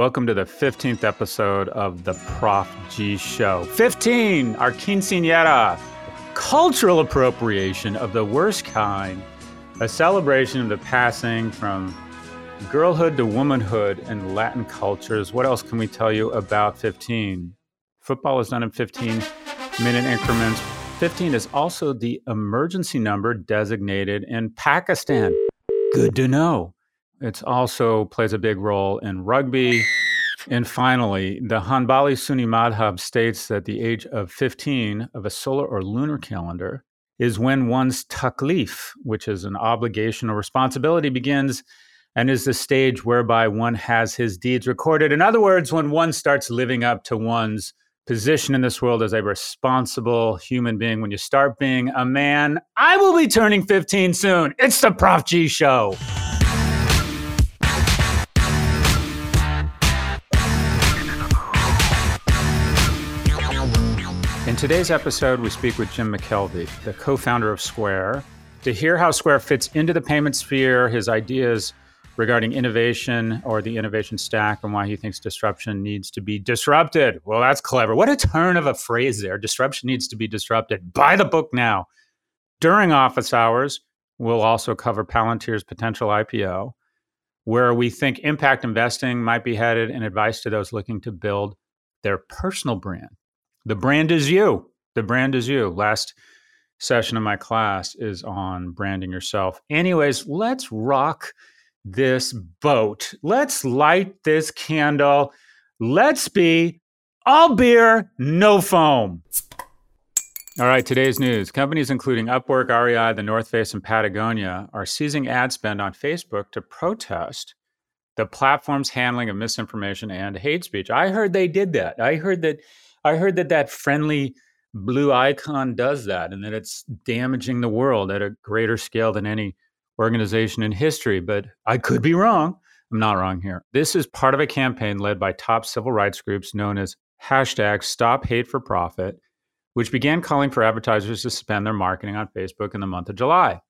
Welcome to the 15th episode of the Prof G Show. 15, our quinceanera, cultural appropriation of the worst kind, a celebration of the passing from girlhood to womanhood in Latin cultures. What else can we tell you about 15? Football is done in 15 minute increments. 15 is also the emergency number designated in Pakistan. Good to know. It also plays a big role in rugby. And finally, the Hanbali Sunni Madhab states that the age of 15 of a solar or lunar calendar is when one's taklif, which is an obligation or responsibility, begins and is the stage whereby one has his deeds recorded. In other words, when one starts living up to one's position in this world as a responsible human being, when you start being a man, I will be turning 15 soon. It's the Prof G Show. Today's episode, we speak with Jim McKelvey, the co founder of Square, to hear how Square fits into the payment sphere, his ideas regarding innovation or the innovation stack, and why he thinks disruption needs to be disrupted. Well, that's clever. What a turn of a phrase there. Disruption needs to be disrupted. Buy the book now. During office hours, we'll also cover Palantir's potential IPO, where we think impact investing might be headed, and advice to those looking to build their personal brand. The brand is you. The brand is you. Last session of my class is on branding yourself. Anyways, let's rock this boat. Let's light this candle. Let's be all beer, no foam. All right, today's news. Companies including Upwork, REI, The North Face, and Patagonia are seizing ad spend on Facebook to protest the platform's handling of misinformation and hate speech. I heard they did that. I heard that I heard that that friendly blue icon does that and that it's damaging the world at a greater scale than any organization in history. But I could be wrong. I'm not wrong here. This is part of a campaign led by top civil rights groups known as hashtag Stop Hate for Profit, which began calling for advertisers to suspend their marketing on Facebook in the month of July.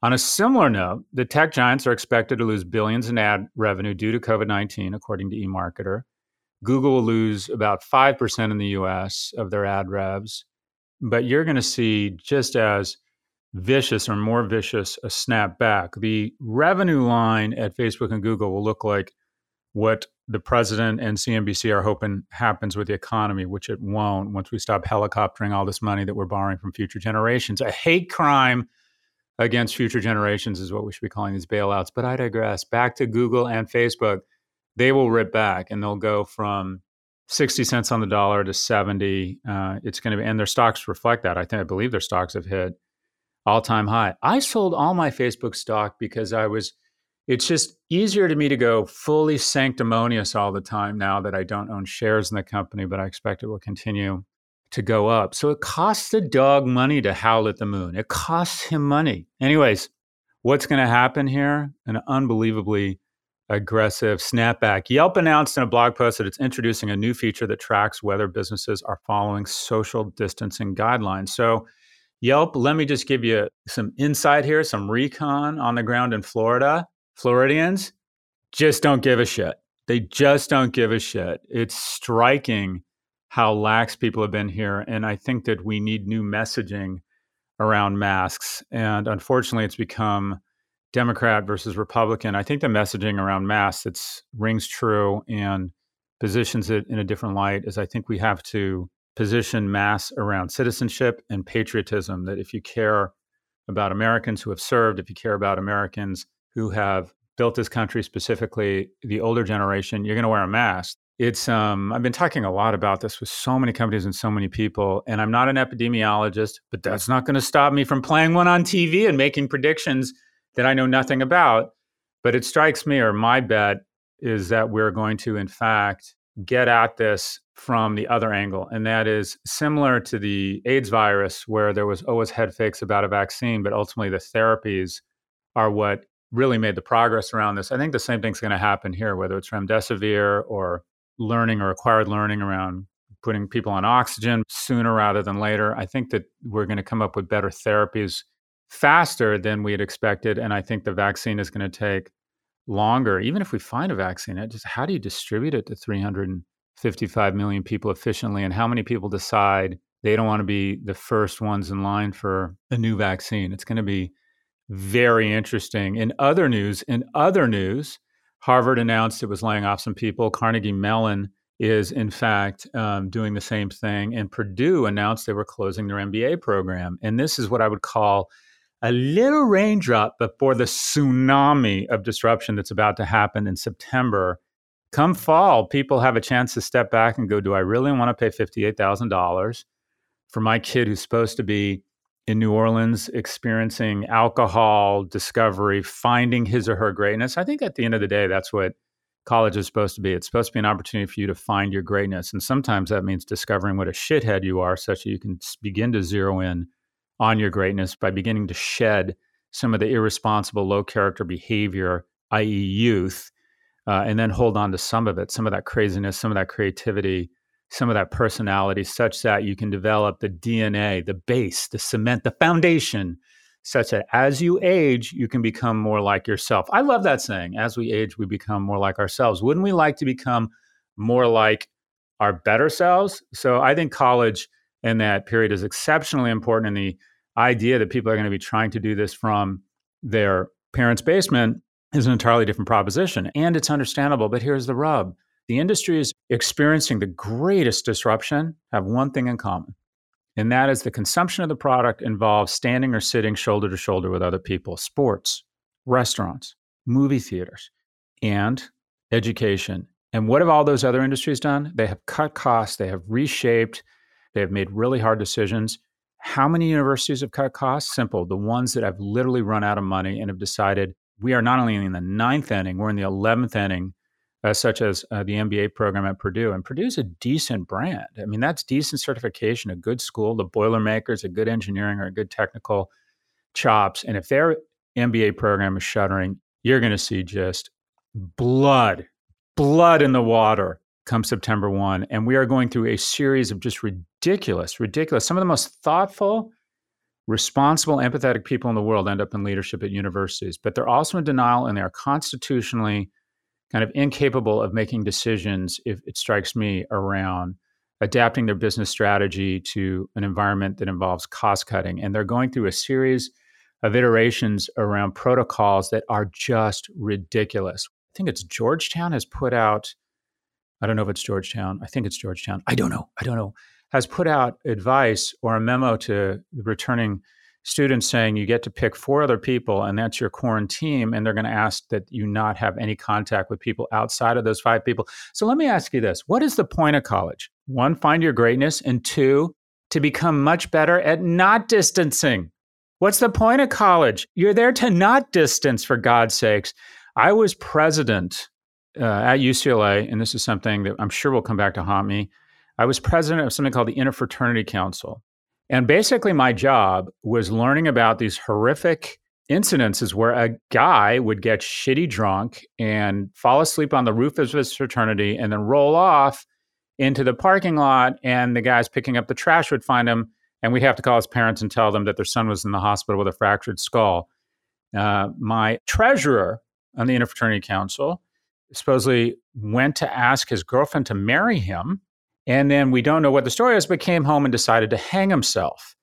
On a similar note, the tech giants are expected to lose billions in ad revenue due to COVID 19, according to eMarketer. Google will lose about 5% in the US of their ad revs, but you're going to see just as vicious or more vicious a snap back. The revenue line at Facebook and Google will look like what the president and CNBC are hoping happens with the economy, which it won't once we stop helicoptering all this money that we're borrowing from future generations. A hate crime against future generations is what we should be calling these bailouts. But I digress. Back to Google and Facebook they will rip back and they'll go from 60 cents on the dollar to 70. Uh, it's going to be, and their stocks reflect that. I think, I believe their stocks have hit all time high. I sold all my Facebook stock because I was, it's just easier to me to go fully sanctimonious all the time now that I don't own shares in the company, but I expect it will continue to go up. So it costs the dog money to howl at the moon. It costs him money. Anyways, what's going to happen here? An unbelievably aggressive snapback. Yelp announced in a blog post that it's introducing a new feature that tracks whether businesses are following social distancing guidelines. So, Yelp, let me just give you some insight here, some recon on the ground in Florida. Floridians just don't give a shit. They just don't give a shit. It's striking how lax people have been here. And I think that we need new messaging around masks. And unfortunately, it's become Democrat versus Republican, I think the messaging around masks it's rings true and positions it in a different light is I think we have to position mass around citizenship and patriotism that if you care about Americans who have served, if you care about Americans who have built this country specifically the older generation, you're going to wear a mask. It's um I've been talking a lot about this with so many companies and so many people and I'm not an epidemiologist, but that's not going to stop me from playing one on TV and making predictions that I know nothing about. But it strikes me, or my bet is that we're going to, in fact, get at this from the other angle. And that is similar to the AIDS virus, where there was always head fakes about a vaccine, but ultimately the therapies are what really made the progress around this. I think the same thing's going to happen here, whether it's remdesivir or learning or acquired learning around putting people on oxygen sooner rather than later. I think that we're going to come up with better therapies faster than we had expected. And I think the vaccine is going to take longer, even if we find a vaccine, it just how do you distribute it to 355 million people efficiently? And how many people decide they don't want to be the first ones in line for a new vaccine? It's going to be very interesting. In other news, in other news, Harvard announced it was laying off some people. Carnegie Mellon is, in fact, um, doing the same thing. And Purdue announced they were closing their MBA program. And this is what I would call a little raindrop before the tsunami of disruption that's about to happen in September. Come fall, people have a chance to step back and go, Do I really want to pay $58,000 for my kid who's supposed to be in New Orleans experiencing alcohol discovery, finding his or her greatness? I think at the end of the day, that's what college is supposed to be. It's supposed to be an opportunity for you to find your greatness. And sometimes that means discovering what a shithead you are, such that you can begin to zero in on your greatness by beginning to shed some of the irresponsible, low character behavior, i.e., youth, uh, and then hold on to some of it, some of that craziness, some of that creativity, some of that personality, such that you can develop the DNA, the base, the cement, the foundation, such that as you age, you can become more like yourself. I love that saying. As we age, we become more like ourselves. Wouldn't we like to become more like our better selves? So I think college in that period is exceptionally important. And the idea that people are going to be trying to do this from their parents' basement is an entirely different proposition. And it's understandable. But here's the rub the industry is experiencing the greatest disruption, have one thing in common. And that is the consumption of the product involves standing or sitting shoulder to shoulder with other people, sports, restaurants, movie theaters, and education. And what have all those other industries done? They have cut costs, they have reshaped, they have made really hard decisions. How many universities have cut costs? Simple. The ones that have literally run out of money and have decided we are not only in the ninth inning, we're in the 11th inning, uh, such as uh, the MBA program at Purdue. And Purdue's a decent brand. I mean, that's decent certification, a good school. The Boilermakers, a good engineering or a good technical chops. And if their MBA program is shuttering, you're going to see just blood, blood in the water come September 1. And we are going through a series of just ridiculous, ridiculous, ridiculous. some of the most thoughtful, responsible, empathetic people in the world end up in leadership at universities, but they're also in denial and they are constitutionally kind of incapable of making decisions, if it strikes me, around adapting their business strategy to an environment that involves cost cutting. And they're going through a series of iterations around protocols that are just ridiculous. I think it's Georgetown has put out I don't know if it's Georgetown. I think it's Georgetown. I don't know. I don't know. Has put out advice or a memo to returning students saying you get to pick four other people and that's your quarantine and they're going to ask that you not have any contact with people outside of those five people. So let me ask you this. What is the point of college? One, find your greatness and two, to become much better at not distancing. What's the point of college? You're there to not distance for God's sakes. I was president uh, at UCLA, and this is something that I'm sure will come back to haunt me. I was president of something called the Interfraternity Council. And basically, my job was learning about these horrific incidences where a guy would get shitty drunk and fall asleep on the roof of his fraternity and then roll off into the parking lot. And the guys picking up the trash would find him. And we'd have to call his parents and tell them that their son was in the hospital with a fractured skull. Uh, my treasurer on the Interfraternity Council supposedly went to ask his girlfriend to marry him. And then we don't know what the story is, but came home and decided to hang himself.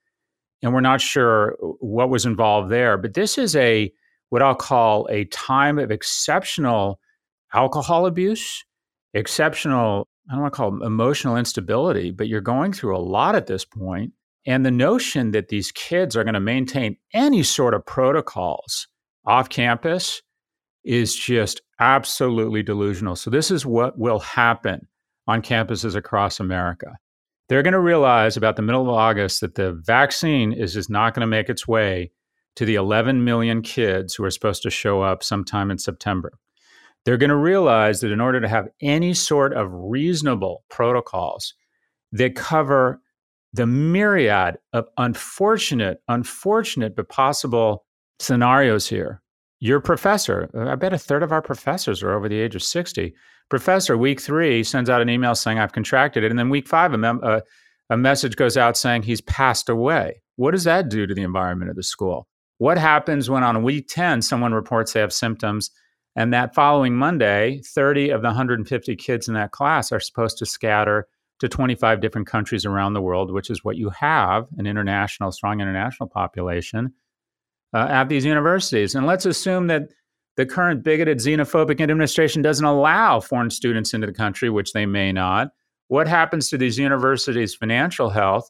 And we're not sure what was involved there. But this is a what I'll call a time of exceptional alcohol abuse, exceptional, I don't want to call emotional instability, but you're going through a lot at this point. And the notion that these kids are going to maintain any sort of protocols off campus is just absolutely delusional. So, this is what will happen on campuses across America. They're going to realize about the middle of August that the vaccine is just not going to make its way to the 11 million kids who are supposed to show up sometime in September. They're going to realize that in order to have any sort of reasonable protocols that cover the myriad of unfortunate, unfortunate, but possible scenarios here, your professor, I bet a third of our professors are over the age of 60. Professor, week three, sends out an email saying, I've contracted it. And then week five, a, mem- a, a message goes out saying he's passed away. What does that do to the environment of the school? What happens when on week 10, someone reports they have symptoms And that following Monday, 30 of the 150 kids in that class are supposed to scatter to 25 different countries around the world, which is what you have an international, strong international population uh, at these universities. And let's assume that the current bigoted, xenophobic administration doesn't allow foreign students into the country, which they may not. What happens to these universities' financial health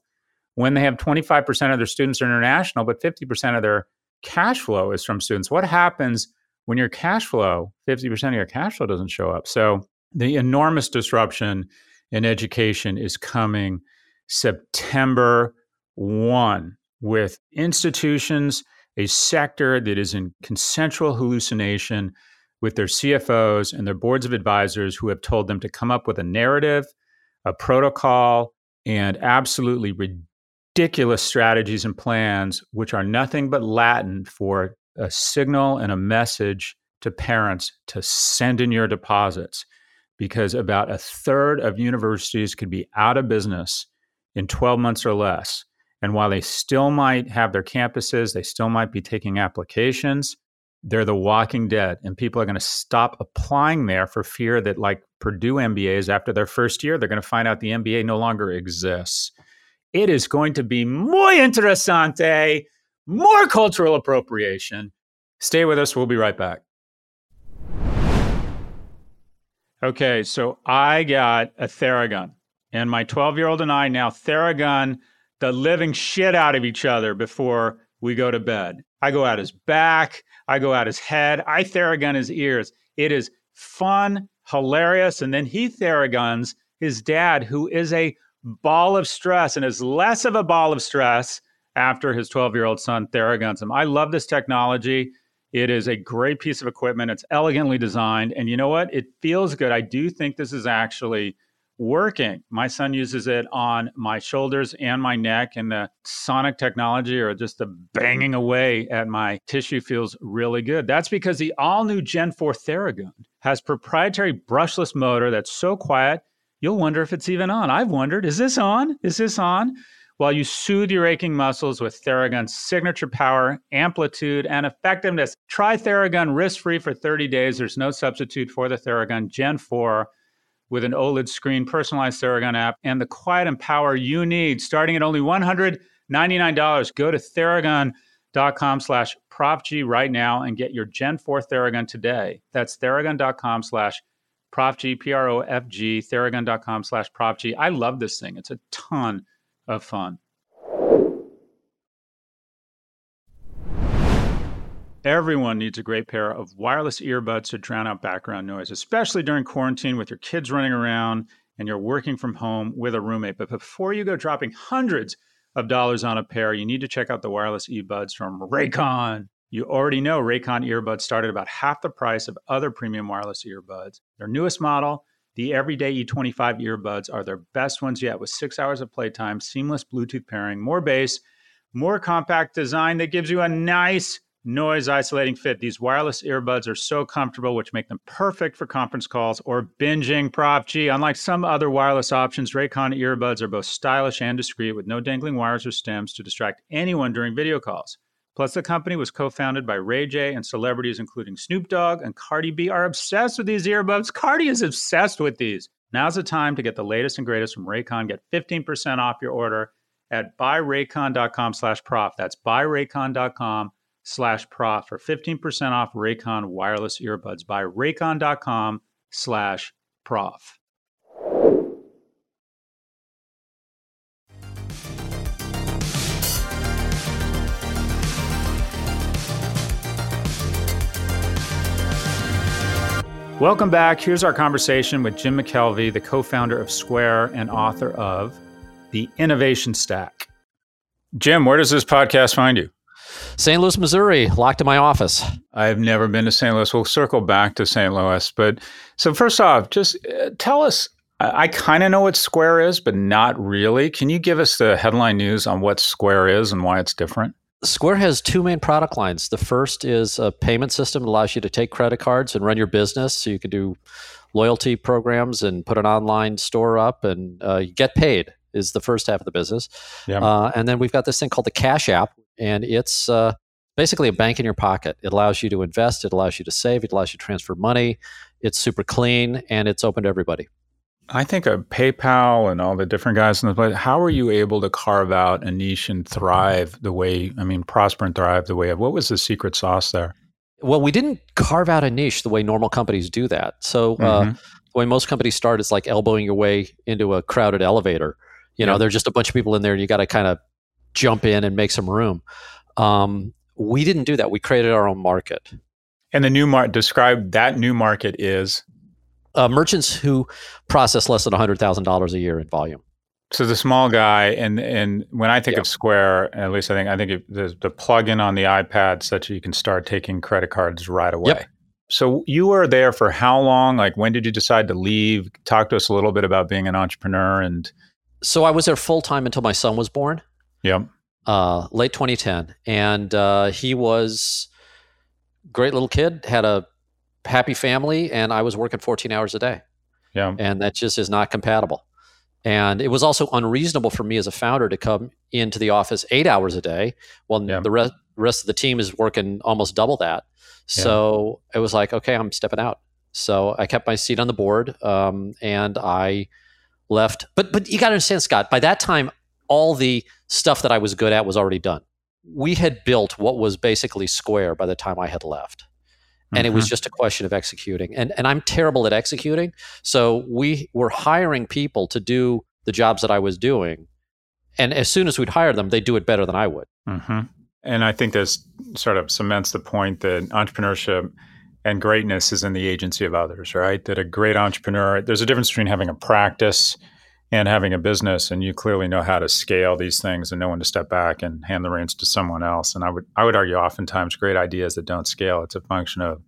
when they have 25% of their students are international, but 50% of their cash flow is from students? What happens when your cash flow, 50% of your cash flow doesn't show up? So the enormous disruption in education is coming September 1 with institutions, a sector that is in consensual hallucination with their CFOs and their boards of advisors who have told them to come up with a narrative, a protocol, and absolutely ridiculous strategies and plans, which are nothing but Latin for a signal and a message to parents to send in your deposits because about a third of universities could be out of business in 12 months or less. And while they still might have their campuses, they still might be taking applications, they're the walking dead. And people are going to stop applying there for fear that, like Purdue MBAs, after their first year, they're going to find out the MBA no longer exists. It is going to be muy interesante, more cultural appropriation. Stay with us. We'll be right back. Okay, so I got a Theragun, and my 12 year old and I now Theragun the living shit out of each other before we go to bed. I go at his back, I go at his head, I Theragun his ears. It is fun, hilarious, and then he Theraguns his dad, who is a ball of stress and is less of a ball of stress after his 12 year old son Theraguns him. I love this technology. It is a great piece of equipment. It's elegantly designed. And you know what? It feels good. I do think this is actually working. My son uses it on my shoulders and my neck, and the sonic technology or just the banging away at my tissue feels really good. That's because the all new Gen 4 Theragun has proprietary brushless motor that's so quiet, you'll wonder if it's even on. I've wondered, is this on? Is this on? while you soothe your aching muscles with Theragun's signature power, amplitude, and effectiveness. Try Theragun risk free for 30 days. There's no substitute for the Theragun Gen 4 with an OLED screen, personalized Theragun app, and the quiet and power you need. Starting at only $199, go to theragun.com slash profg right now and get your Gen 4 Theragun today. That's theragun.com slash profg, P-R-O-F-G, theragun.com slash profg. I love this thing. It's a ton of fun. Everyone needs a great pair of wireless earbuds to drown out background noise, especially during quarantine with your kids running around and you're working from home with a roommate. But before you go dropping hundreds of dollars on a pair, you need to check out the wireless earbuds from Raycon. You already know Raycon earbuds start at about half the price of other premium wireless earbuds. Their newest model the Everyday E25 earbuds are their best ones yet with six hours of playtime, seamless Bluetooth pairing, more bass, more compact design that gives you a nice noise isolating fit. These wireless earbuds are so comfortable, which make them perfect for conference calls or binging Prof G. Unlike some other wireless options, Raycon earbuds are both stylish and discreet with no dangling wires or stems to distract anyone during video calls. Plus, the company was co founded by Ray J, and celebrities including Snoop Dogg and Cardi B are obsessed with these earbuds. Cardi is obsessed with these. Now's the time to get the latest and greatest from Raycon. Get 15% off your order at buyraycon.com slash prof. That's buyraycon.com slash prof for 15% off Raycon wireless earbuds. Buyraycon.com slash prof. Welcome back. Here's our conversation with Jim McKelvey, the co founder of Square and author of The Innovation Stack. Jim, where does this podcast find you? St. Louis, Missouri, locked in my office. I've never been to St. Louis. We'll circle back to St. Louis. But so, first off, just uh, tell us I kind of know what Square is, but not really. Can you give us the headline news on what Square is and why it's different? Square has two main product lines. The first is a payment system that allows you to take credit cards and run your business. So you can do loyalty programs and put an online store up and uh, get paid is the first half of the business. Yeah. Uh, and then we've got this thing called the Cash App, and it's uh, basically a bank in your pocket. It allows you to invest, it allows you to save, it allows you to transfer money. It's super clean and it's open to everybody. I think of PayPal and all the different guys in the place. How are you able to carve out a niche and thrive the way, I mean, prosper and thrive the way of what was the secret sauce there? Well, we didn't carve out a niche the way normal companies do that. So, uh, mm-hmm. uh, the way most companies start is like elbowing your way into a crowded elevator. You know, yeah. there's just a bunch of people in there and you got to kind of jump in and make some room. Um, we didn't do that. We created our own market. And the new market, describe that new market is? Uh, merchants who process less than $100,000 a year in volume. So the small guy, and and when I think of Square, at least I think I think the the plug-in on the iPad, such that you can start taking credit cards right away. Yep. So you were there for how long? Like when did you decide to leave? Talk to us a little bit about being an entrepreneur and. So I was there full time until my son was born. Yep uh, late 2010, and uh, he was great little kid, had a happy family, and I was working 14 hours a day. Yeah, and that just is not compatible. And it was also unreasonable for me as a founder to come into the office eight hours a day while yeah. the rest rest of the team is working almost double that. So yeah. it was like, okay, I'm stepping out. So I kept my seat on the board, um, and I left. But but you got to understand, Scott. By that time, all the stuff that I was good at was already done. We had built what was basically Square by the time I had left. And mm-hmm. it was mm-hmm. just a question of executing. And, and I'm terrible at executing. So we were hiring people to do the jobs that I was doing. And as soon as we'd hire them, they'd do it better than I would. Mm-hmm. And I think this sort of cements the point that entrepreneurship and greatness is in the agency of others, right? That a great entrepreneur, there's a difference between having a practice and having a business and you clearly know how to scale these things and know when to step back and hand the reins to someone else. And i would i would argue oftentimes great ideas that don't scale it's a function of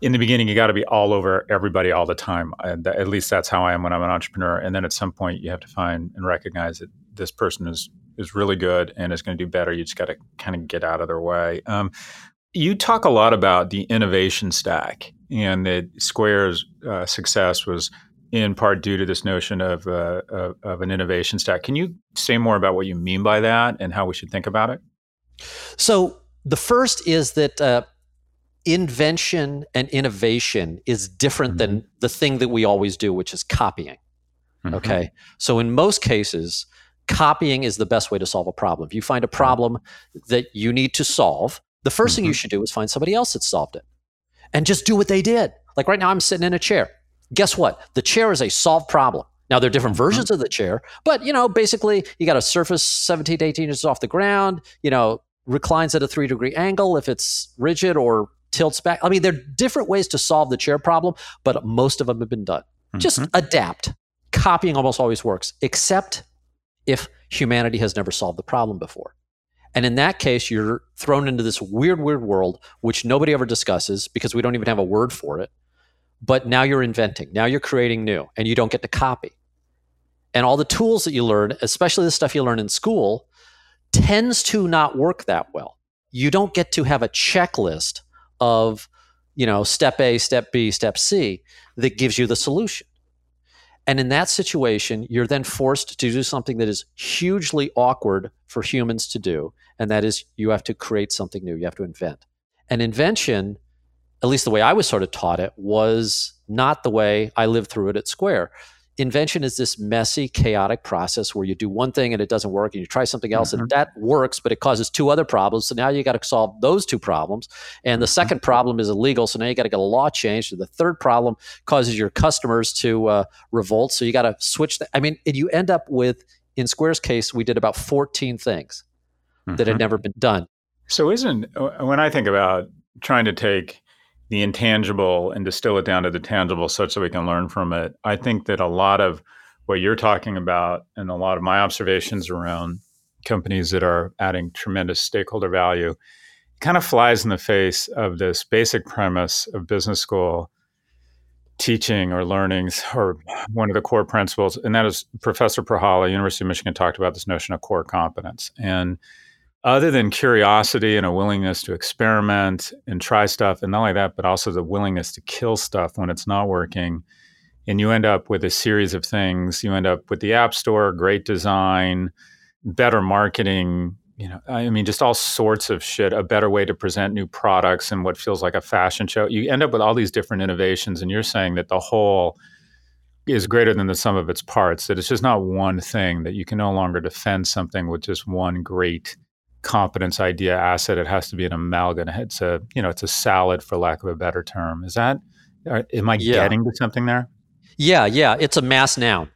in the beginning you got to be all over everybody all the time. And at least that's how i am when i'm an entrepreneur. And then at some point you have to find and recognize that this person is is really good and is going to do better. You just got to kind of get out of their way. Um, you talk a lot about the innovation stack and that square's uh, success was in part due to this notion of, uh, of, of, an innovation stack. Can you say more about what you mean by that and how we should think about it? So, the first is that uh, invention and innovation is different mm-hmm. than the thing that we always do, which is copying. Mm-hmm. Okay. So, in most cases, copying is the best way to solve a problem. If you find a problem that you need to solve, the 1st mm-hmm. thing you mm-hmm. should do is find somebody else that solved it and just do what they did. Like right now, I'm sitting in a chair guess what? The chair is a solved problem. Now there are different mm-hmm. versions of the chair, but you know, basically you got a surface 17 to 18 inches off the ground, you know, reclines at a three degree angle if it's rigid or tilts back. I mean, there are different ways to solve the chair problem, but most of them have been done. Mm-hmm. Just adapt. Copying almost always works, except if humanity has never solved the problem before. And in that case, you're thrown into this weird, weird world, which nobody ever discusses because we don't even have a word for it but now you're inventing. Now you're creating new and you don't get to copy. And all the tools that you learn especially the stuff you learn in school tends to not work that well. You don't get to have a checklist of you know step a step b step c that gives you the solution. And in that situation you're then forced to do something that is hugely awkward for humans to do and that is you have to create something new. You have to invent. An invention at least the way I was sort of taught it, was not the way I lived through it at Square. Invention is this messy, chaotic process where you do one thing and it doesn't work, and you try something else mm-hmm. and that works, but it causes two other problems. So now you got to solve those two problems. And the mm-hmm. second problem is illegal, so now you got to get a law changed. And the third problem causes your customers to uh, revolt, so you got to switch. The, I mean, you end up with, in Square's case, we did about 14 things mm-hmm. that had mm-hmm. never been done. So, isn't when I think about trying to take the intangible and distill it down to the tangible such that we can learn from it. I think that a lot of what you're talking about and a lot of my observations around companies that are adding tremendous stakeholder value kind of flies in the face of this basic premise of business school teaching or learnings or one of the core principles and that is professor prahalad university of michigan talked about this notion of core competence and other than curiosity and a willingness to experiment and try stuff, and not only that, but also the willingness to kill stuff when it's not working, and you end up with a series of things. You end up with the App Store, great design, better marketing, you know, I mean, just all sorts of shit, a better way to present new products and what feels like a fashion show. You end up with all these different innovations, and you're saying that the whole is greater than the sum of its parts, that it's just not one thing, that you can no longer defend something with just one great competence idea asset. It has to be an amalgam. It's a, you know, it's a salad for lack of a better term. Is that, am I yeah. getting to something there? Yeah, yeah. It's a mass noun.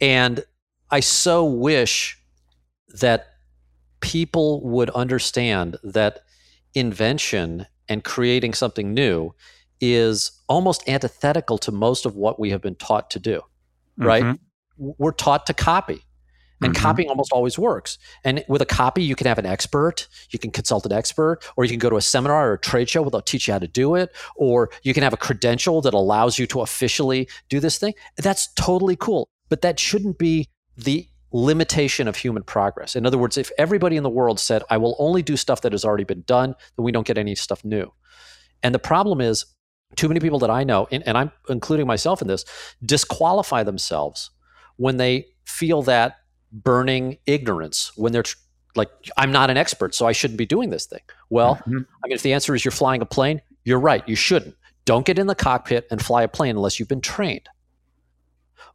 And I so wish that people would understand that invention and creating something new is almost antithetical to most of what we have been taught to do, right? Mm-hmm. We're taught to copy. And mm-hmm. copying almost always works. And with a copy, you can have an expert, you can consult an expert, or you can go to a seminar or a trade show where they'll teach you how to do it, or you can have a credential that allows you to officially do this thing. That's totally cool. But that shouldn't be the limitation of human progress. In other words, if everybody in the world said, I will only do stuff that has already been done, then we don't get any stuff new. And the problem is, too many people that I know, and I'm including myself in this, disqualify themselves when they feel that burning ignorance, when they're tr- like, I'm not an expert, so I shouldn't be doing this thing. Well, mm-hmm. I mean, if the answer is you're flying a plane, you're right, you shouldn't. Don't get in the cockpit and fly a plane unless you've been trained.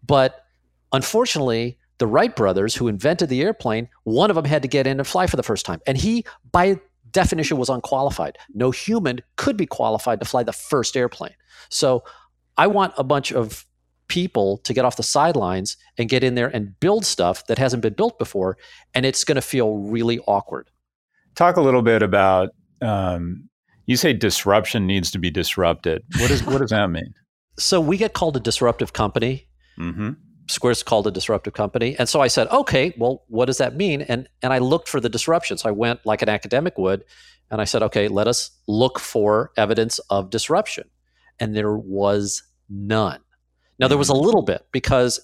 But unfortunately, the Wright brothers, who invented the airplane, one of them had to get in and fly for the first time. And he, by definition, was unqualified. No human could be qualified to fly the first airplane. So I want a bunch of people to get off the sidelines and get in there and build stuff that hasn't been built before. And it's going to feel really awkward. Talk a little bit about um, you say disruption needs to be disrupted. What, is, what does that mean? So we get called a disruptive company. Mm-hmm. Square's called a disruptive company. And so I said, okay, well, what does that mean? And and I looked for the disruption. So I went like an academic would, and I said, okay, let us look for evidence of disruption. And there was none. Now there was a mm-hmm. little bit because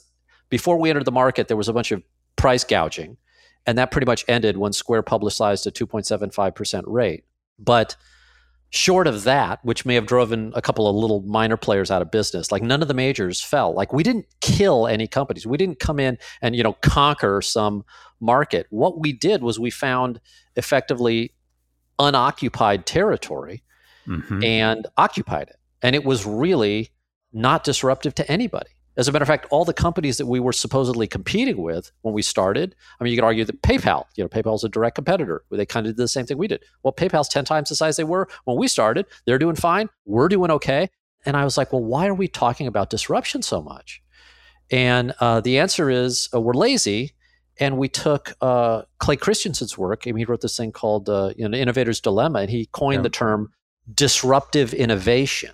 before we entered the market, there was a bunch of price gouging, and that pretty much ended when Square publicized a 2.75% rate. But short of that, which may have driven a couple of little minor players out of business, like none of the majors fell. Like we didn't kill any companies. We didn't come in and, you know, conquer some market. What we did was we found effectively unoccupied territory mm-hmm. and occupied it. And it was really not disruptive to anybody. As a matter of fact, all the companies that we were supposedly competing with when we started, I mean, you could argue that PayPal, you know, PayPal is a direct competitor. They kind of did the same thing we did. Well, PayPal's 10 times the size they were when we started. They're doing fine. We're doing okay. And I was like, well, why are we talking about disruption so much? And uh, the answer is uh, we're lazy. And we took uh, Clay Christensen's work. I mean, he wrote this thing called uh, you know, Innovator's Dilemma, and he coined yeah. the term disruptive innovation.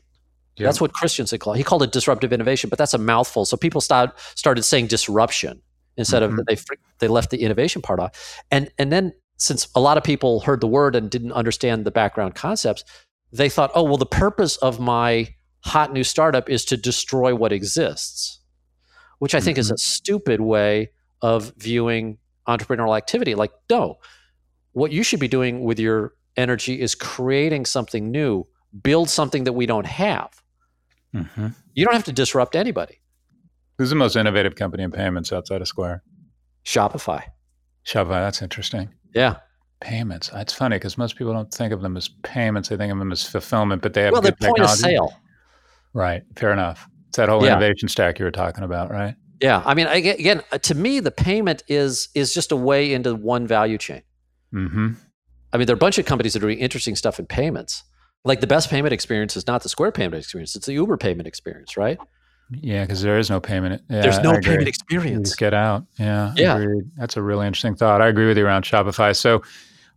Yep. That's what Christensen called. He called it disruptive innovation, but that's a mouthful. So people start, started saying disruption instead mm-hmm. of they they left the innovation part off. And and then since a lot of people heard the word and didn't understand the background concepts, they thought, oh well, the purpose of my hot new startup is to destroy what exists, which I think mm-hmm. is a stupid way of viewing entrepreneurial activity. Like, no, what you should be doing with your energy is creating something new, build something that we don't have. Mm-hmm. You don't have to disrupt anybody. Who's the most innovative company in payments outside of Square? Shopify. Shopify, that's interesting. Yeah. Payments. It's funny because most people don't think of them as payments; they think of them as fulfillment. But they have well, good point technology. of sale. Right. Fair enough. It's that whole yeah. innovation stack you were talking about, right? Yeah. I mean, again, uh, to me, the payment is is just a way into one value chain. Mm-hmm. I mean, there are a bunch of companies that are doing interesting stuff in payments, like the best payment experience is not the Square payment experience; it's the Uber payment experience, right? Yeah, because there is no payment. Yeah, There's no payment experience. Just get out. Yeah, yeah. Agreed. That's a really interesting thought. I agree with you around Shopify. So,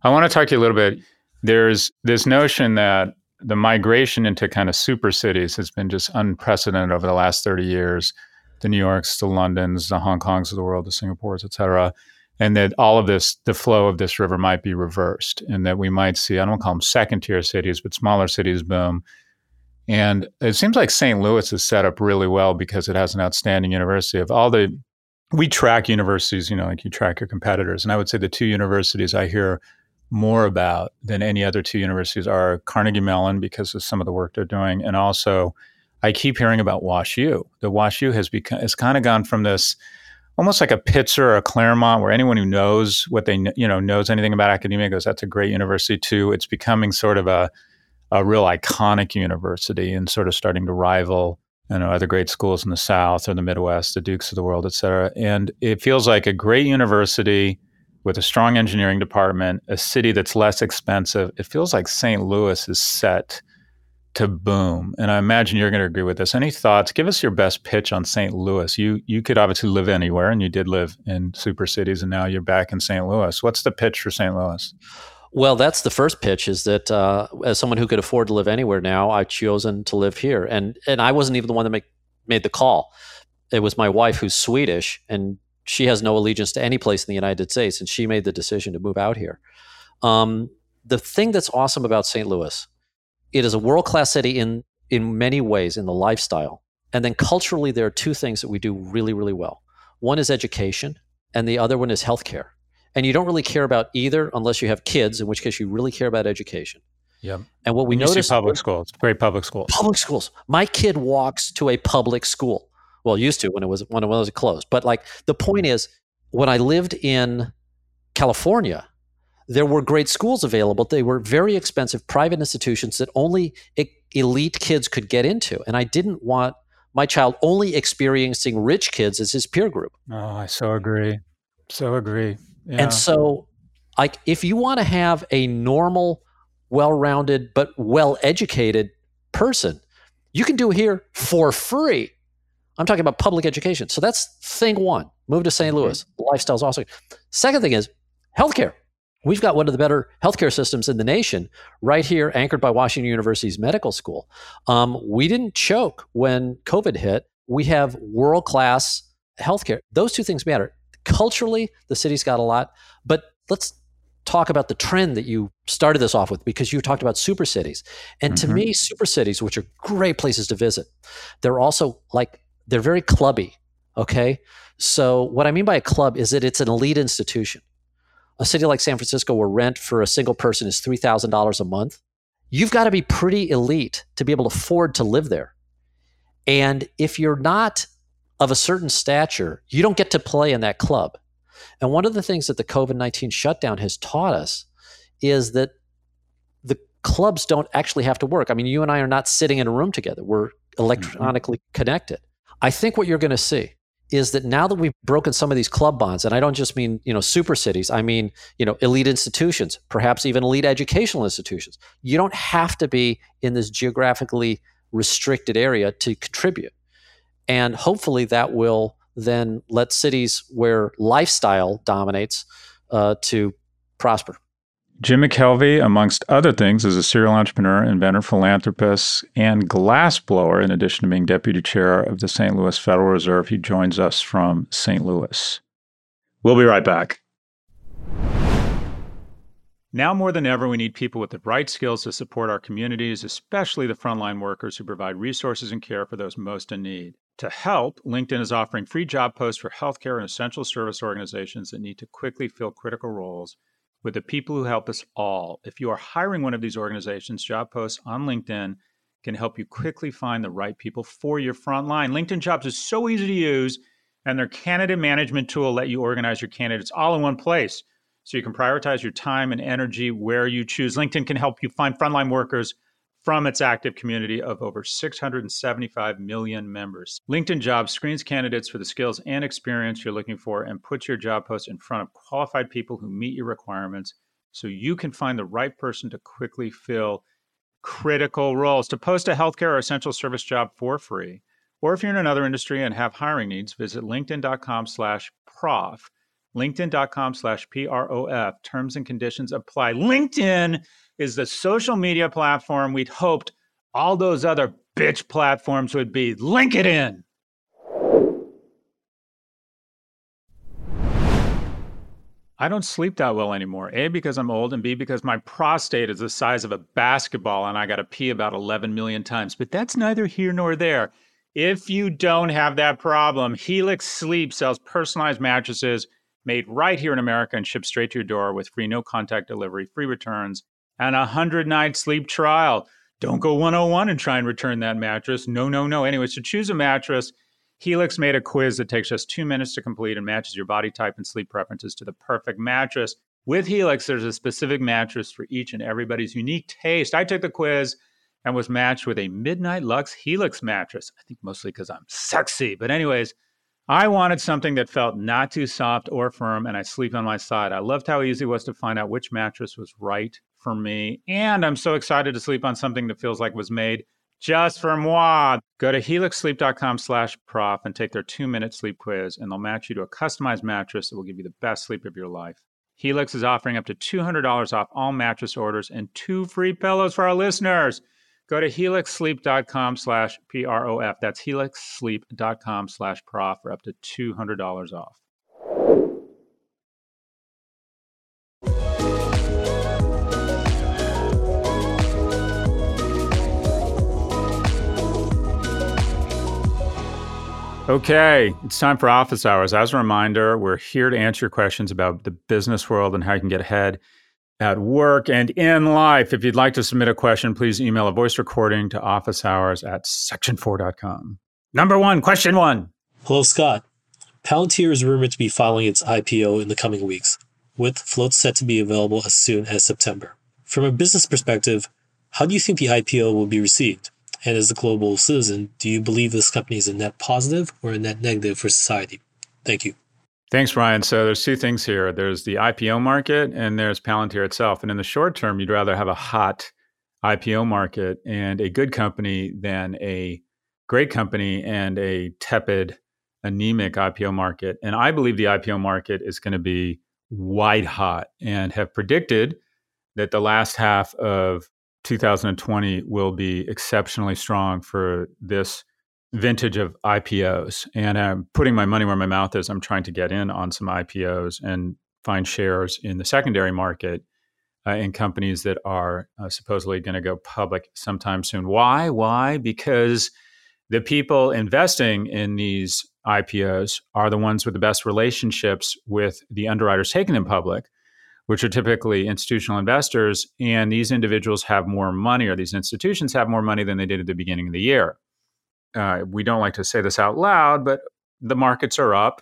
I want to talk to you a little bit. There's this notion that the migration into kind of super cities has been just unprecedented over the last 30 years. The New Yorks, the Londons, the Hong Kongs of the world, the Singapores, et cetera and that all of this, the flow of this river might be reversed, and that we might see, I don't want to call them second tier cities, but smaller cities boom. And it seems like St. Louis is set up really well because it has an outstanding university. Of all the, we track universities, you know, like you track your competitors. And I would say the two universities I hear more about than any other two universities are Carnegie Mellon because of some of the work they're doing, and also I keep hearing about WashU. The WashU has become, it's kind of gone from this almost like a Pitzer or a Claremont, where anyone who knows what they you know knows anything about academia goes, "That's a great university too." It's becoming sort of a a real iconic university and sort of starting to rival you know other great schools in the South or the Midwest, the Dukes of the world, et cetera. And it feels like a great university with a strong engineering department, a city that's less expensive. It feels like St. Louis is set to boom. And I imagine you're going to agree with this. Any thoughts? Give us your best pitch on St. Louis. You you could obviously live anywhere, and you did live in super cities, and now you're back in St. Louis. What's the pitch for St. Louis? Well, that's the first pitch. Is that uh, as someone who could afford to live anywhere now, I've chosen to live here, and and I wasn't even the one that make, made the call. It was my wife, who's Swedish, and she has no allegiance to any place in the United States, and she made the decision to move out here. Um, the thing that's awesome about St. Louis it is a world class city in in many ways in the lifestyle, and then culturally there are two things that we do really really well. One is education, and the other one is healthcare. And you don't really care about either unless you have kids, in which case you really care about education. Yep. And what we notice public schools, great public schools. Public schools. My kid walks to a public school. Well, used to when it was when it was closed. But like the point is, when I lived in California, there were great schools available. They were very expensive private institutions that only elite kids could get into. And I didn't want my child only experiencing rich kids as his peer group. Oh, I so agree. So agree. Yeah. And so, like, if you want to have a normal, well rounded, but well educated person, you can do it here for free. I'm talking about public education. So that's thing one. Move to St. Louis. Mm-hmm. Lifestyle's awesome. Second thing is healthcare. We've got one of the better healthcare systems in the nation right here, anchored by Washington University's medical school. Um, we didn't choke when COVID hit. We have world class healthcare. Those two things matter. Culturally, the city's got a lot, but let's talk about the trend that you started this off with because you talked about super cities. And mm-hmm. to me, super cities, which are great places to visit, they're also like, they're very clubby. Okay. So, what I mean by a club is that it's an elite institution a city like San Francisco, where rent for a single person is $3,000 a month, you've got to be pretty elite to be able to afford to live there. And if you're not of a certain stature, you don't get to play in that club. And one of the things that the COVID 19 shutdown has taught us is that the clubs don't actually have to work. I mean, you and I are not sitting in a room together, we're electronically mm-hmm. connected. I think what you're going to see is that now that we've broken some of these club bonds, and I don't just mean you know super cities, I mean you know elite institutions, perhaps even elite educational institutions. You don't have to be in this geographically restricted area to contribute, and hopefully that will then let cities where lifestyle dominates uh, to prosper. Jim McKelvey, amongst other things, is a serial entrepreneur, inventor, philanthropist, and glassblower, in addition to being deputy chair of the St. Louis Federal Reserve. He joins us from St. Louis. We'll be right back. Now more than ever, we need people with the right skills to support our communities, especially the frontline workers who provide resources and care for those most in need. To help, LinkedIn is offering free job posts for healthcare and essential service organizations that need to quickly fill critical roles with the people who help us all. If you are hiring one of these organizations, job posts on LinkedIn can help you quickly find the right people for your front line. LinkedIn Jobs is so easy to use, and their candidate management tool let you organize your candidates all in one place. So you can prioritize your time and energy where you choose. LinkedIn can help you find frontline workers from its active community of over 675 million members. LinkedIn Jobs screens candidates for the skills and experience you're looking for and puts your job post in front of qualified people who meet your requirements so you can find the right person to quickly fill critical roles. To post a healthcare or essential service job for free, or if you're in another industry and have hiring needs, visit linkedin.com slash prof. LinkedIn.com slash P-R-O-F. Terms and conditions apply. LinkedIn is the social media platform we'd hoped all those other bitch platforms would be. Link it in. I don't sleep that well anymore. A, because I'm old, and B, because my prostate is the size of a basketball and I got to pee about 11 million times. But that's neither here nor there. If you don't have that problem, Helix Sleep sells personalized mattresses made right here in America and shipped straight to your door with free no contact delivery, free returns, and a 100 night sleep trial. Don't go 101 and try and return that mattress. No, no, no. Anyways, so choose a mattress Helix made a quiz that takes just two minutes to complete and matches your body type and sleep preferences to the perfect mattress. With Helix, there's a specific mattress for each and everybody's unique taste. I took the quiz and was matched with a Midnight Lux Helix mattress. I think mostly because I'm sexy. But, anyways, I wanted something that felt not too soft or firm, and I sleep on my side. I loved how easy it was to find out which mattress was right for me. And I'm so excited to sleep on something that feels like was made just for moi. Go to helixsleep.com slash prof and take their two minute sleep quiz, and they'll match you to a customized mattress that will give you the best sleep of your life. Helix is offering up to $200 off all mattress orders and two free pillows for our listeners. Go to helixsleep.com slash P-R-O-F. That's helixsleep.com slash prof for up to $200 off. Okay, it's time for office hours. As a reminder, we're here to answer your questions about the business world and how you can get ahead at work and in life. If you'd like to submit a question, please email a voice recording to office hours at section4.com. Number one, question one. Hello, Scott. Palantir is rumored to be filing its IPO in the coming weeks, with floats set to be available as soon as September. From a business perspective, how do you think the IPO will be received? And as a global citizen, do you believe this company is a net positive or a net negative for society? Thank you. Thanks, Ryan. So there's two things here. There's the IPO market and there's Palantir itself. And in the short term, you'd rather have a hot IPO market and a good company than a great company and a tepid, anemic IPO market. And I believe the IPO market is going to be white hot and have predicted that the last half of 2020 will be exceptionally strong for this vintage of IPOs. And I'm putting my money where my mouth is. I'm trying to get in on some IPOs and find shares in the secondary market uh, in companies that are uh, supposedly going to go public sometime soon. Why? Why? Because the people investing in these IPOs are the ones with the best relationships with the underwriters taking them public which are typically institutional investors. And these individuals have more money, or these institutions have more money than they did at the beginning of the year. Uh, we don't like to say this out loud, but the markets are up,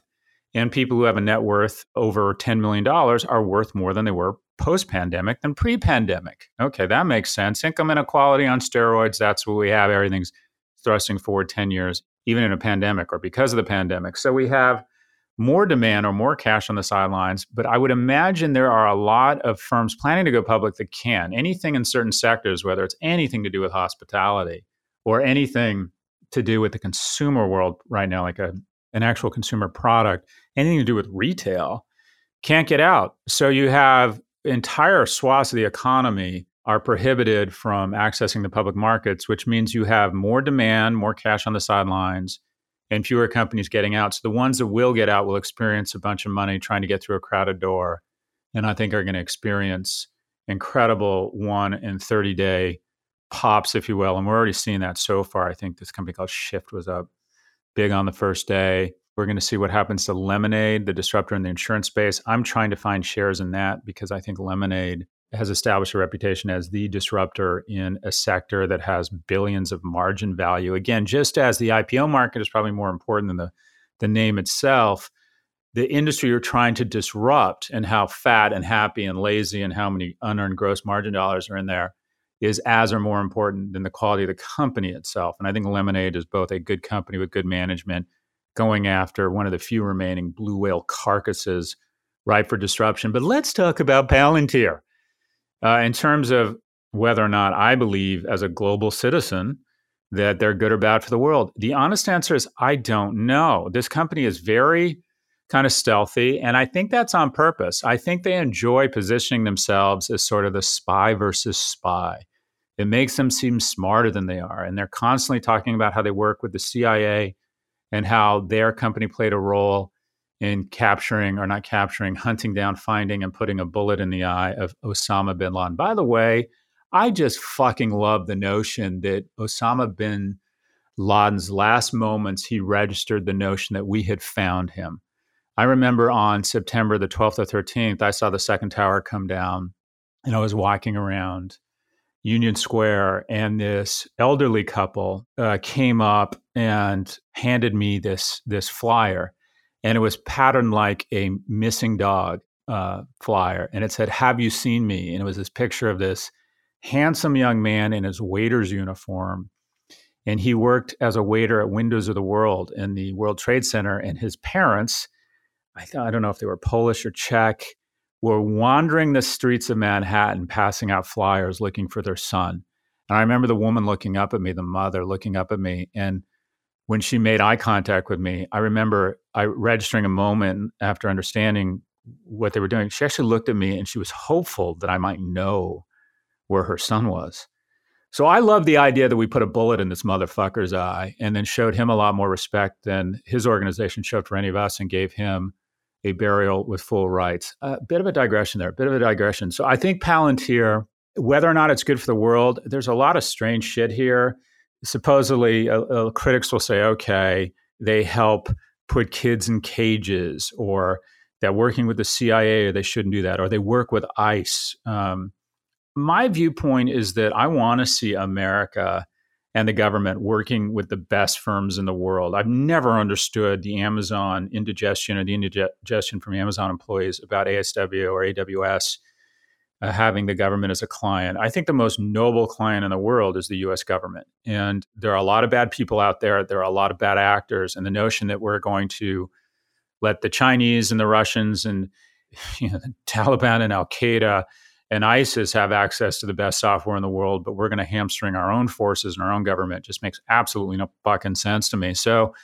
and people who have a net worth over $10 million are worth more than they were post pandemic than pre pandemic. Okay, that makes sense. Income inequality on steroids, that's what we have. Everything's thrusting forward 10 years, even in a pandemic or because of the pandemic. So we have more demand or more cash on the sidelines. But I would imagine there are a lot of firms planning to go public that can. Anything in certain sectors, whether it's anything to do with hospitality or anything to do with the consumer world right now, like a, an actual consumer product, anything to do with retail, can't get out. So you have entire swaths of the economy are prohibited from accessing the public markets, which means you have more demand, more cash on the sidelines and fewer companies getting out. So the ones that will get out will experience a bunch of money trying to get through a crowded door, and I think are going to experience incredible one in 30 day pops, if you will. And we're already seeing that so far. I think this company called Shift was up big on the first day. We're going to see what happens to Lemonade, the disruptor in the insurance space. I'm trying to find shares in that because I think Lemonade has established a reputation as the disruptor in a sector that has billions of margin value. Again, just as the IPO market is probably more important than the, the name itself, the industry you're trying to disrupt and how fat and happy and lazy and how many unearned gross margin dollars are in there is as or more important than the quality of the company itself. And I think Lemonade is both a good company with good management going after one of the few remaining blue whale carcasses ripe for disruption. But let's talk about Palantir. Uh, in terms of whether or not I believe as a global citizen that they're good or bad for the world, the honest answer is I don't know. This company is very kind of stealthy, and I think that's on purpose. I think they enjoy positioning themselves as sort of the spy versus spy. It makes them seem smarter than they are, and they're constantly talking about how they work with the CIA and how their company played a role in capturing or not capturing, hunting down, finding, and putting a bullet in the eye of Osama bin Laden. By the way, I just fucking love the notion that Osama bin Laden's last moments, he registered the notion that we had found him. I remember on September the 12th or 13th, I saw the second tower come down and I was walking around Union Square, and this elderly couple uh, came up and handed me this this flyer, and it was patterned like a missing dog uh, flyer, and it said, "Have you seen me?" And it was this picture of this handsome young man in his waiter's uniform, and he worked as a waiter at Windows of the World in the World Trade Center, and his parents, I, th- I don't know if they were Polish or Czech were wandering the streets of Manhattan, passing out flyers looking for their son. And I remember the woman looking up at me, the mother looking up at me. And when she made eye contact with me, I remember I registering a moment after understanding what they were doing. She actually looked at me and she was hopeful that I might know where her son was. So I love the idea that we put a bullet in this motherfucker's eye and then showed him a lot more respect than his organization showed for any of us and gave him a burial with full rites. A bit of a digression there, a bit of a digression. So I think Palantir, whether or not it's good for the world, there's a lot of strange shit here. Supposedly, uh, critics will say, okay, they help put kids in cages, or they're working with the CIA, or they shouldn't do that, or they work with ICE. Um, my viewpoint is that I want to see America and the government working with the best firms in the world. I've never understood the Amazon indigestion or the indigestion from Amazon employees about ASW or AWS uh, having the government as a client. I think the most noble client in the world is the US government. And there are a lot of bad people out there, there are a lot of bad actors. And the notion that we're going to let the Chinese and the Russians and you know, the Taliban and Al Qaeda and ISIS have access to the best software in the world, but we're going to hamstring our own forces and our own government just makes absolutely no fucking sense to me. So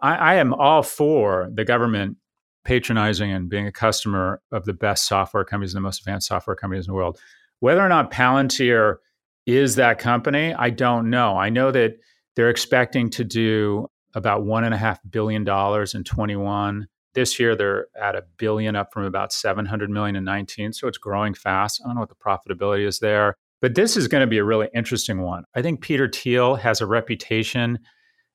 I, I am all for the government patronizing and being a customer of the best software companies and the most advanced software companies in the world. Whether or not Palantir is that company, I don't know. I know that they're expecting to do about one and a half billion dollars in 21 this year, they're at a billion, up from about 700 million in 19. So it's growing fast. I don't know what the profitability is there. But this is going to be a really interesting one. I think Peter Thiel has a reputation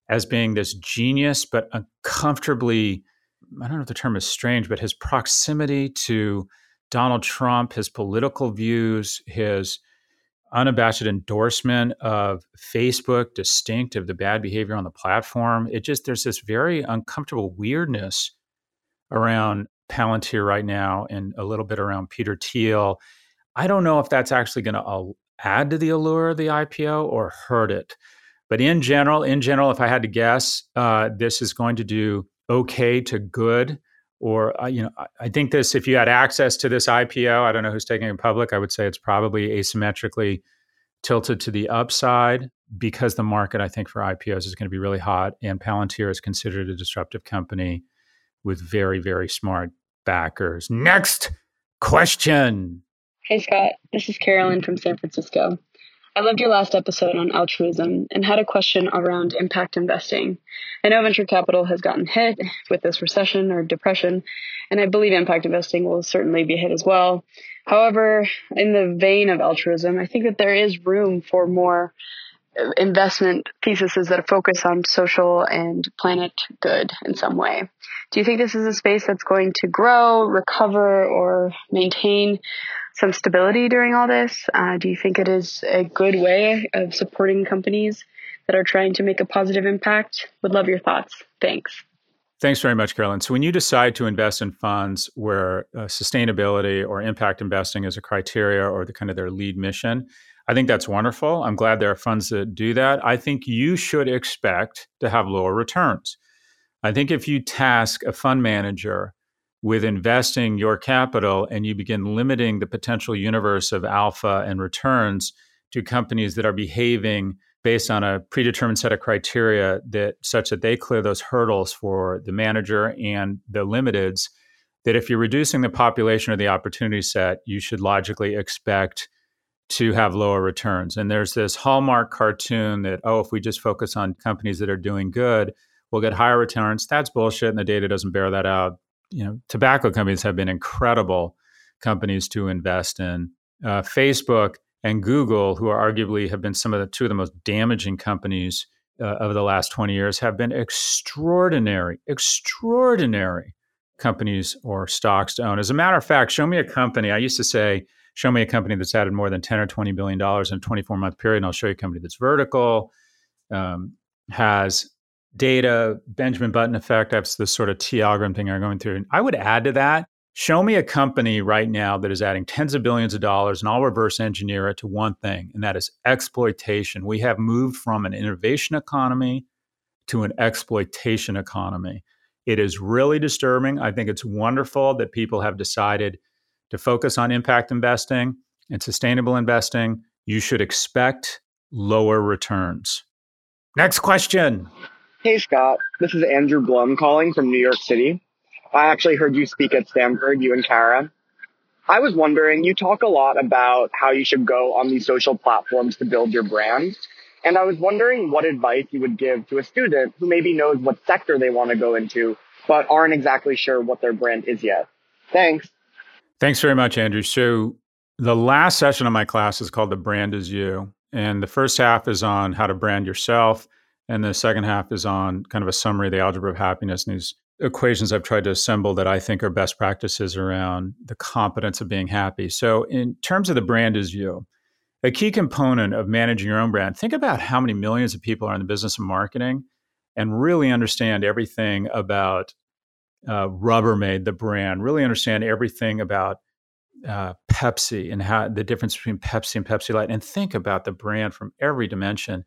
as being this genius, but uncomfortably, I don't know if the term is strange, but his proximity to Donald Trump, his political views, his unabashed endorsement of Facebook, distinct of the bad behavior on the platform. It just, there's this very uncomfortable weirdness around Palantir right now and a little bit around Peter Thiel. I don't know if that's actually going to add to the allure of the IPO or hurt it. But in general, in general, if I had to guess, uh, this is going to do okay to good. Or uh, you know, I think this. If you had access to this IPO, I don't know who's taking it public. I would say it's probably asymmetrically tilted to the upside because the market, I think, for IPOs is going to be really hot, and Palantir is considered a disruptive company with very, very smart backers. Next question. Hey, Scott. This is Carolyn from San Francisco. I loved your last episode on altruism and had a question around impact investing. I know venture capital has gotten hit with this recession or depression, and I believe impact investing will certainly be hit as well. However, in the vein of altruism, I think that there is room for more investment theses that focus on social and planet good in some way. Do you think this is a space that's going to grow, recover, or maintain some stability during all this? Uh, do you think it is a good way of supporting companies that are trying to make a positive impact? Would love your thoughts. Thanks. Thanks very much, Carolyn. So, when you decide to invest in funds where uh, sustainability or impact investing is a criteria or the kind of their lead mission, I think that's wonderful. I'm glad there are funds that do that. I think you should expect to have lower returns. I think if you task a fund manager with investing your capital and you begin limiting the potential universe of alpha and returns to companies that are behaving based on a predetermined set of criteria that such that they clear those hurdles for the manager and the limiteds that if you're reducing the population or the opportunity set you should logically expect to have lower returns. And there's this hallmark cartoon that, oh, if we just focus on companies that are doing good, we'll get higher returns. That's bullshit, and the data doesn't bear that out. You know, tobacco companies have been incredible companies to invest in. Uh, Facebook and Google, who are arguably have been some of the two of the most damaging companies uh, of the last 20 years, have been extraordinary, extraordinary companies or stocks to own. As a matter of fact, show me a company. I used to say, Show me a company that's added more than 10 or 20 billion dollars in a 24 month period, and I'll show you a company that's vertical, um, has data, Benjamin Button effect. That's the sort of T thing I'm going through. And I would add to that Show me a company right now that is adding tens of billions of dollars and I'll reverse engineer it to one thing, and that is exploitation. We have moved from an innovation economy to an exploitation economy. It is really disturbing. I think it's wonderful that people have decided to focus on impact investing and sustainable investing. You should expect lower returns. Next question. Hey, Scott. This is Andrew Blum calling from New York City. I actually heard you speak at Stanford, you and Kara. I was wondering, you talk a lot about how you should go on these social platforms to build your brand. And I was wondering what advice you would give to a student who maybe knows what sector they want to go into, but aren't exactly sure what their brand is yet. Thanks. Thanks very much, Andrew. So, the last session of my class is called The Brand is You. And the first half is on how to brand yourself. And the second half is on kind of a summary of the algebra of happiness and these equations I've tried to assemble that I think are best practices around the competence of being happy. So, in terms of the brand is you, a key component of managing your own brand, think about how many millions of people are in the business of marketing and really understand everything about uh, Rubbermaid, the brand, really understand everything about uh, Pepsi and how the difference between Pepsi and Pepsi Light, and think about the brand from every dimension.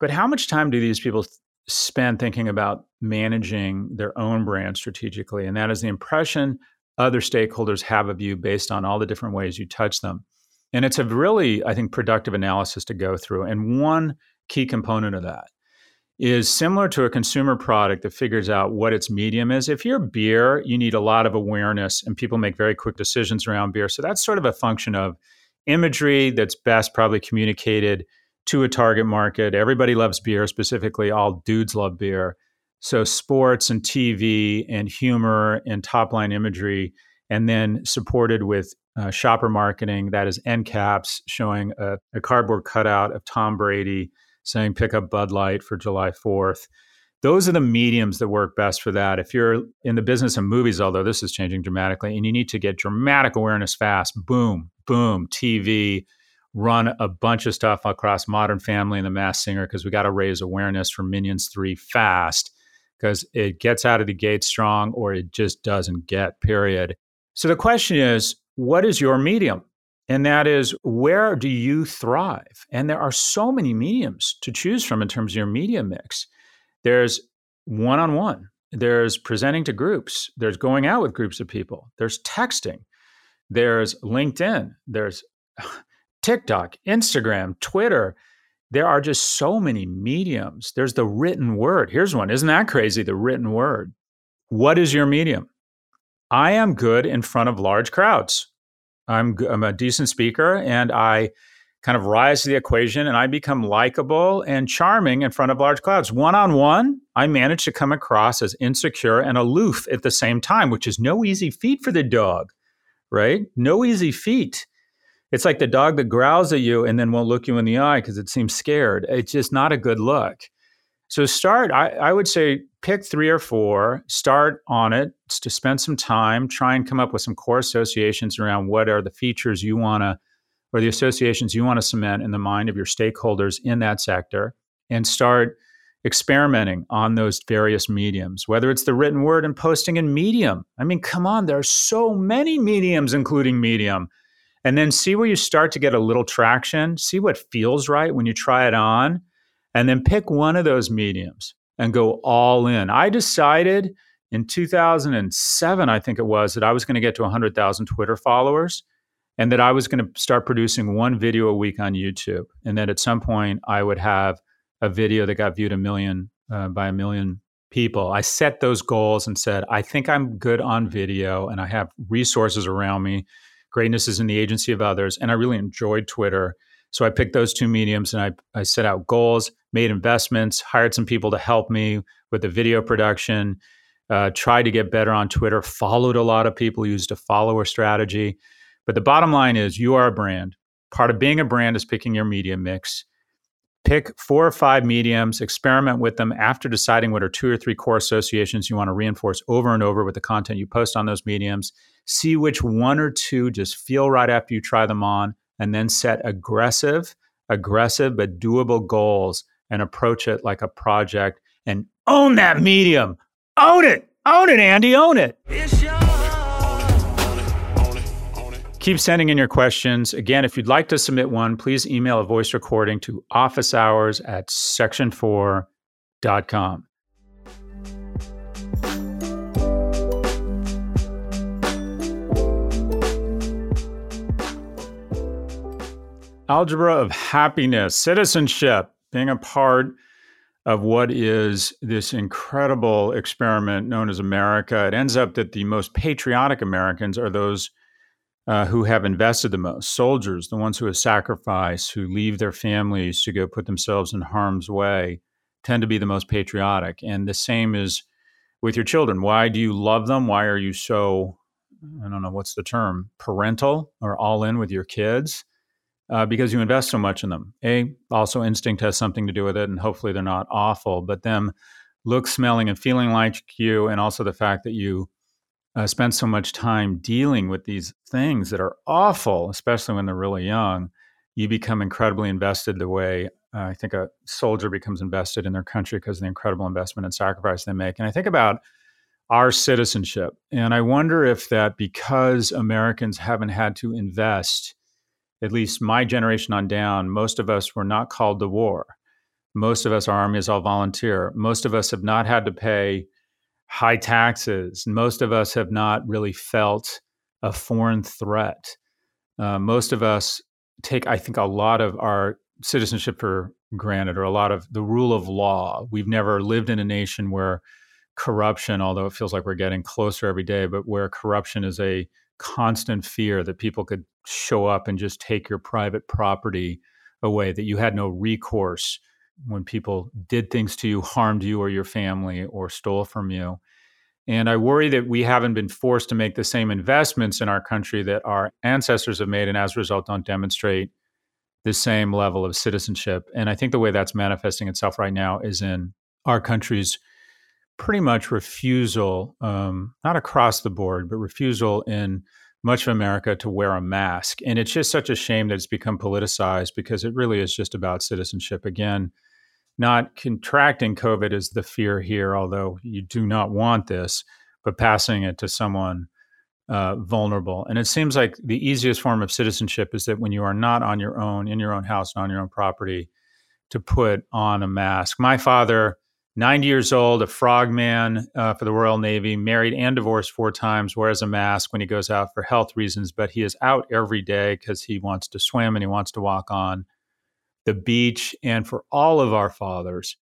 But how much time do these people spend thinking about managing their own brand strategically. And that is the impression other stakeholders have of you based on all the different ways you touch them. And it's a really, I think, productive analysis to go through. And one key component of that is similar to a consumer product that figures out what its medium is. If you're beer, you need a lot of awareness and people make very quick decisions around beer. So that's sort of a function of imagery that's best probably communicated to a target market. Everybody loves beer, specifically, all dudes love beer. So, sports and TV and humor and top line imagery, and then supported with uh, shopper marketing that is end caps showing a, a cardboard cutout of Tom Brady saying pick up Bud Light for July 4th. Those are the mediums that work best for that. If you're in the business of movies, although this is changing dramatically, and you need to get dramatic awareness fast, boom, boom, TV, run a bunch of stuff across Modern Family and The Masked Singer because we got to raise awareness for Minions 3 fast because it gets out of the gate strong or it just doesn't get, period. So the question is, what is your medium? And that is, where do you thrive? And there are so many mediums to choose from in terms of your media mix. There's one on one, there's presenting to groups, there's going out with groups of people, there's texting, there's LinkedIn, there's TikTok, Instagram, Twitter. There are just so many mediums. There's the written word. Here's one. Isn't that crazy? The written word. What is your medium? I am good in front of large crowds. I'm, I'm a decent speaker and I kind of rise to the equation and I become likable and charming in front of large crowds. One on one, I manage to come across as insecure and aloof at the same time, which is no easy feat for the dog, right? No easy feat. It's like the dog that growls at you and then won't look you in the eye because it seems scared. It's just not a good look. So start, I, I, would say pick three or four, start on it to spend some time, try and come up with some core associations around what are the features you want to, or the associations you want to cement in the mind of your stakeholders in that sector, and start experimenting on those various mediums, whether it's the written word and posting in Medium. I mean, come on, there are so many mediums, including Medium and then see where you start to get a little traction, see what feels right when you try it on, and then pick one of those mediums and go all in. I decided in 2007, I think it was, that I was going to get to 100,000 Twitter followers and that I was going to start producing one video a week on YouTube. And that at some point I would have a video that got viewed a million uh, by a million people. I set those goals and said, I think I'm good on video and I have resources around me Greatness is in the agency of others. And I really enjoyed Twitter. So I picked those two mediums and I, I set out goals, made investments, hired some people to help me with the video production, uh, tried to get better on Twitter, followed a lot of people, used a follower strategy. But the bottom line is you are a brand. Part of being a brand is picking your media mix. Pick four or five mediums, experiment with them after deciding what are two or three core associations you want to reinforce over and over with the content you post on those mediums See which one or two just feel right after you try them on, and then set aggressive, aggressive but doable goals and approach it like a project and own that medium. Own it. Own it, Andy. Own it. Keep sending in your questions. Again, if you'd like to submit one, please email a voice recording to officehours at section4.com. Algebra of happiness, citizenship, being a part of what is this incredible experiment known as America. It ends up that the most patriotic Americans are those uh, who have invested the most soldiers, the ones who have sacrificed, who leave their families to go put themselves in harm's way, tend to be the most patriotic. And the same is with your children. Why do you love them? Why are you so, I don't know, what's the term, parental or all in with your kids? Uh, because you invest so much in them. A, also instinct has something to do with it, and hopefully they're not awful, but them look, smelling, and feeling like you, and also the fact that you uh, spend so much time dealing with these things that are awful, especially when they're really young, you become incredibly invested the way uh, I think a soldier becomes invested in their country because of the incredible investment and sacrifice they make. And I think about our citizenship, and I wonder if that because Americans haven't had to invest, at least my generation on down, most of us were not called to war. Most of us, our army is all volunteer. Most of us have not had to pay high taxes. Most of us have not really felt a foreign threat. Uh, most of us take, I think, a lot of our citizenship for granted or a lot of the rule of law. We've never lived in a nation where corruption, although it feels like we're getting closer every day, but where corruption is a constant fear that people could show up and just take your private property away, that you had no recourse when people did things to you, harmed you or your family, or stole from you. And I worry that we haven't been forced to make the same investments in our country that our ancestors have made, and as a result, don't demonstrate the same level of citizenship. And I think the way that's manifesting itself right now is in our country's pretty much refusal, um, not across the board, but refusal in much of America to wear a mask. And it's just such a shame that it's become politicized because it really is just about citizenship. Again, not contracting COVID is the fear here, although you do not want this, but passing it to someone uh, vulnerable. And it seems like the easiest form of citizenship is that when you are not on your own, in your own house, and on your own property, to put on a mask. My father 90 years old, a frogman uh, for the Royal Navy, married and divorced four times, wears a mask when he goes out for health reasons, but he is out every day because he wants to swim and he wants to walk on the beach. And for all of our fathers,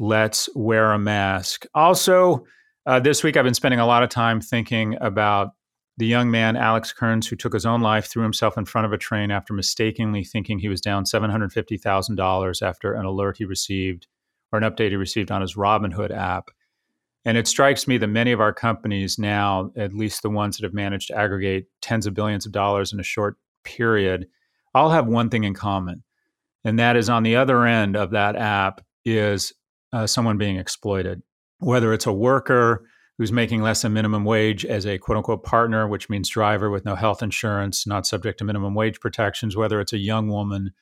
let's wear a mask. Also, uh, this week I've been spending a lot of time thinking about the young man, Alex Kearns, who took his own life, threw himself in front of a train after mistakenly thinking he was down $750,000 after an alert he received or an update he received on his Robinhood app. And it strikes me that many of our companies now, at least the ones that have managed to aggregate tens of billions of dollars in a short period, all have one thing in common. And that is on the other end of that app is uh, someone being exploited, whether it's a worker who's making less than minimum wage as a quote unquote partner, which means driver with no health insurance, not subject to minimum wage protections, whether it's a young woman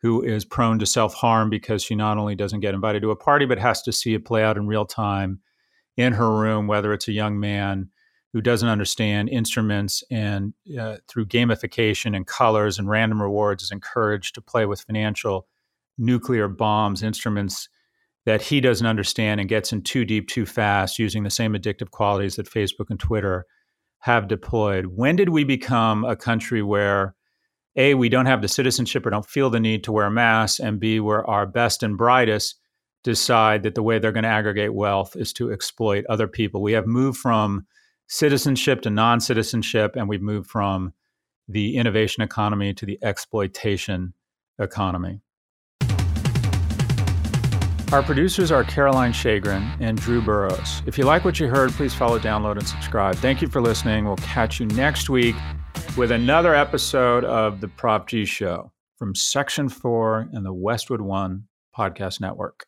who is prone to self harm because she not only doesn't get invited to a party, but has to see it play out in real time in her room, whether it's a young man who doesn't understand instruments and uh, through gamification and colors and random rewards is encouraged to play with financial nuclear bombs, instruments that he doesn't understand and gets in too deep too fast using the same addictive qualities that Facebook and Twitter have deployed. When did we become a country where a, we don't have the citizenship or don't feel the need to wear masks, and B, where our best and brightest decide that the way they're going to aggregate wealth is to exploit other people. We have moved from citizenship to non citizenship, and we've moved from the innovation economy to the exploitation economy. Our producers are Caroline Shagrin and Drew Burrows. If you like what you heard, please follow, download, and subscribe. Thank you for listening. We'll catch you next week with another episode of the Prof G Show from Section 4 and the Westwood One Podcast Network.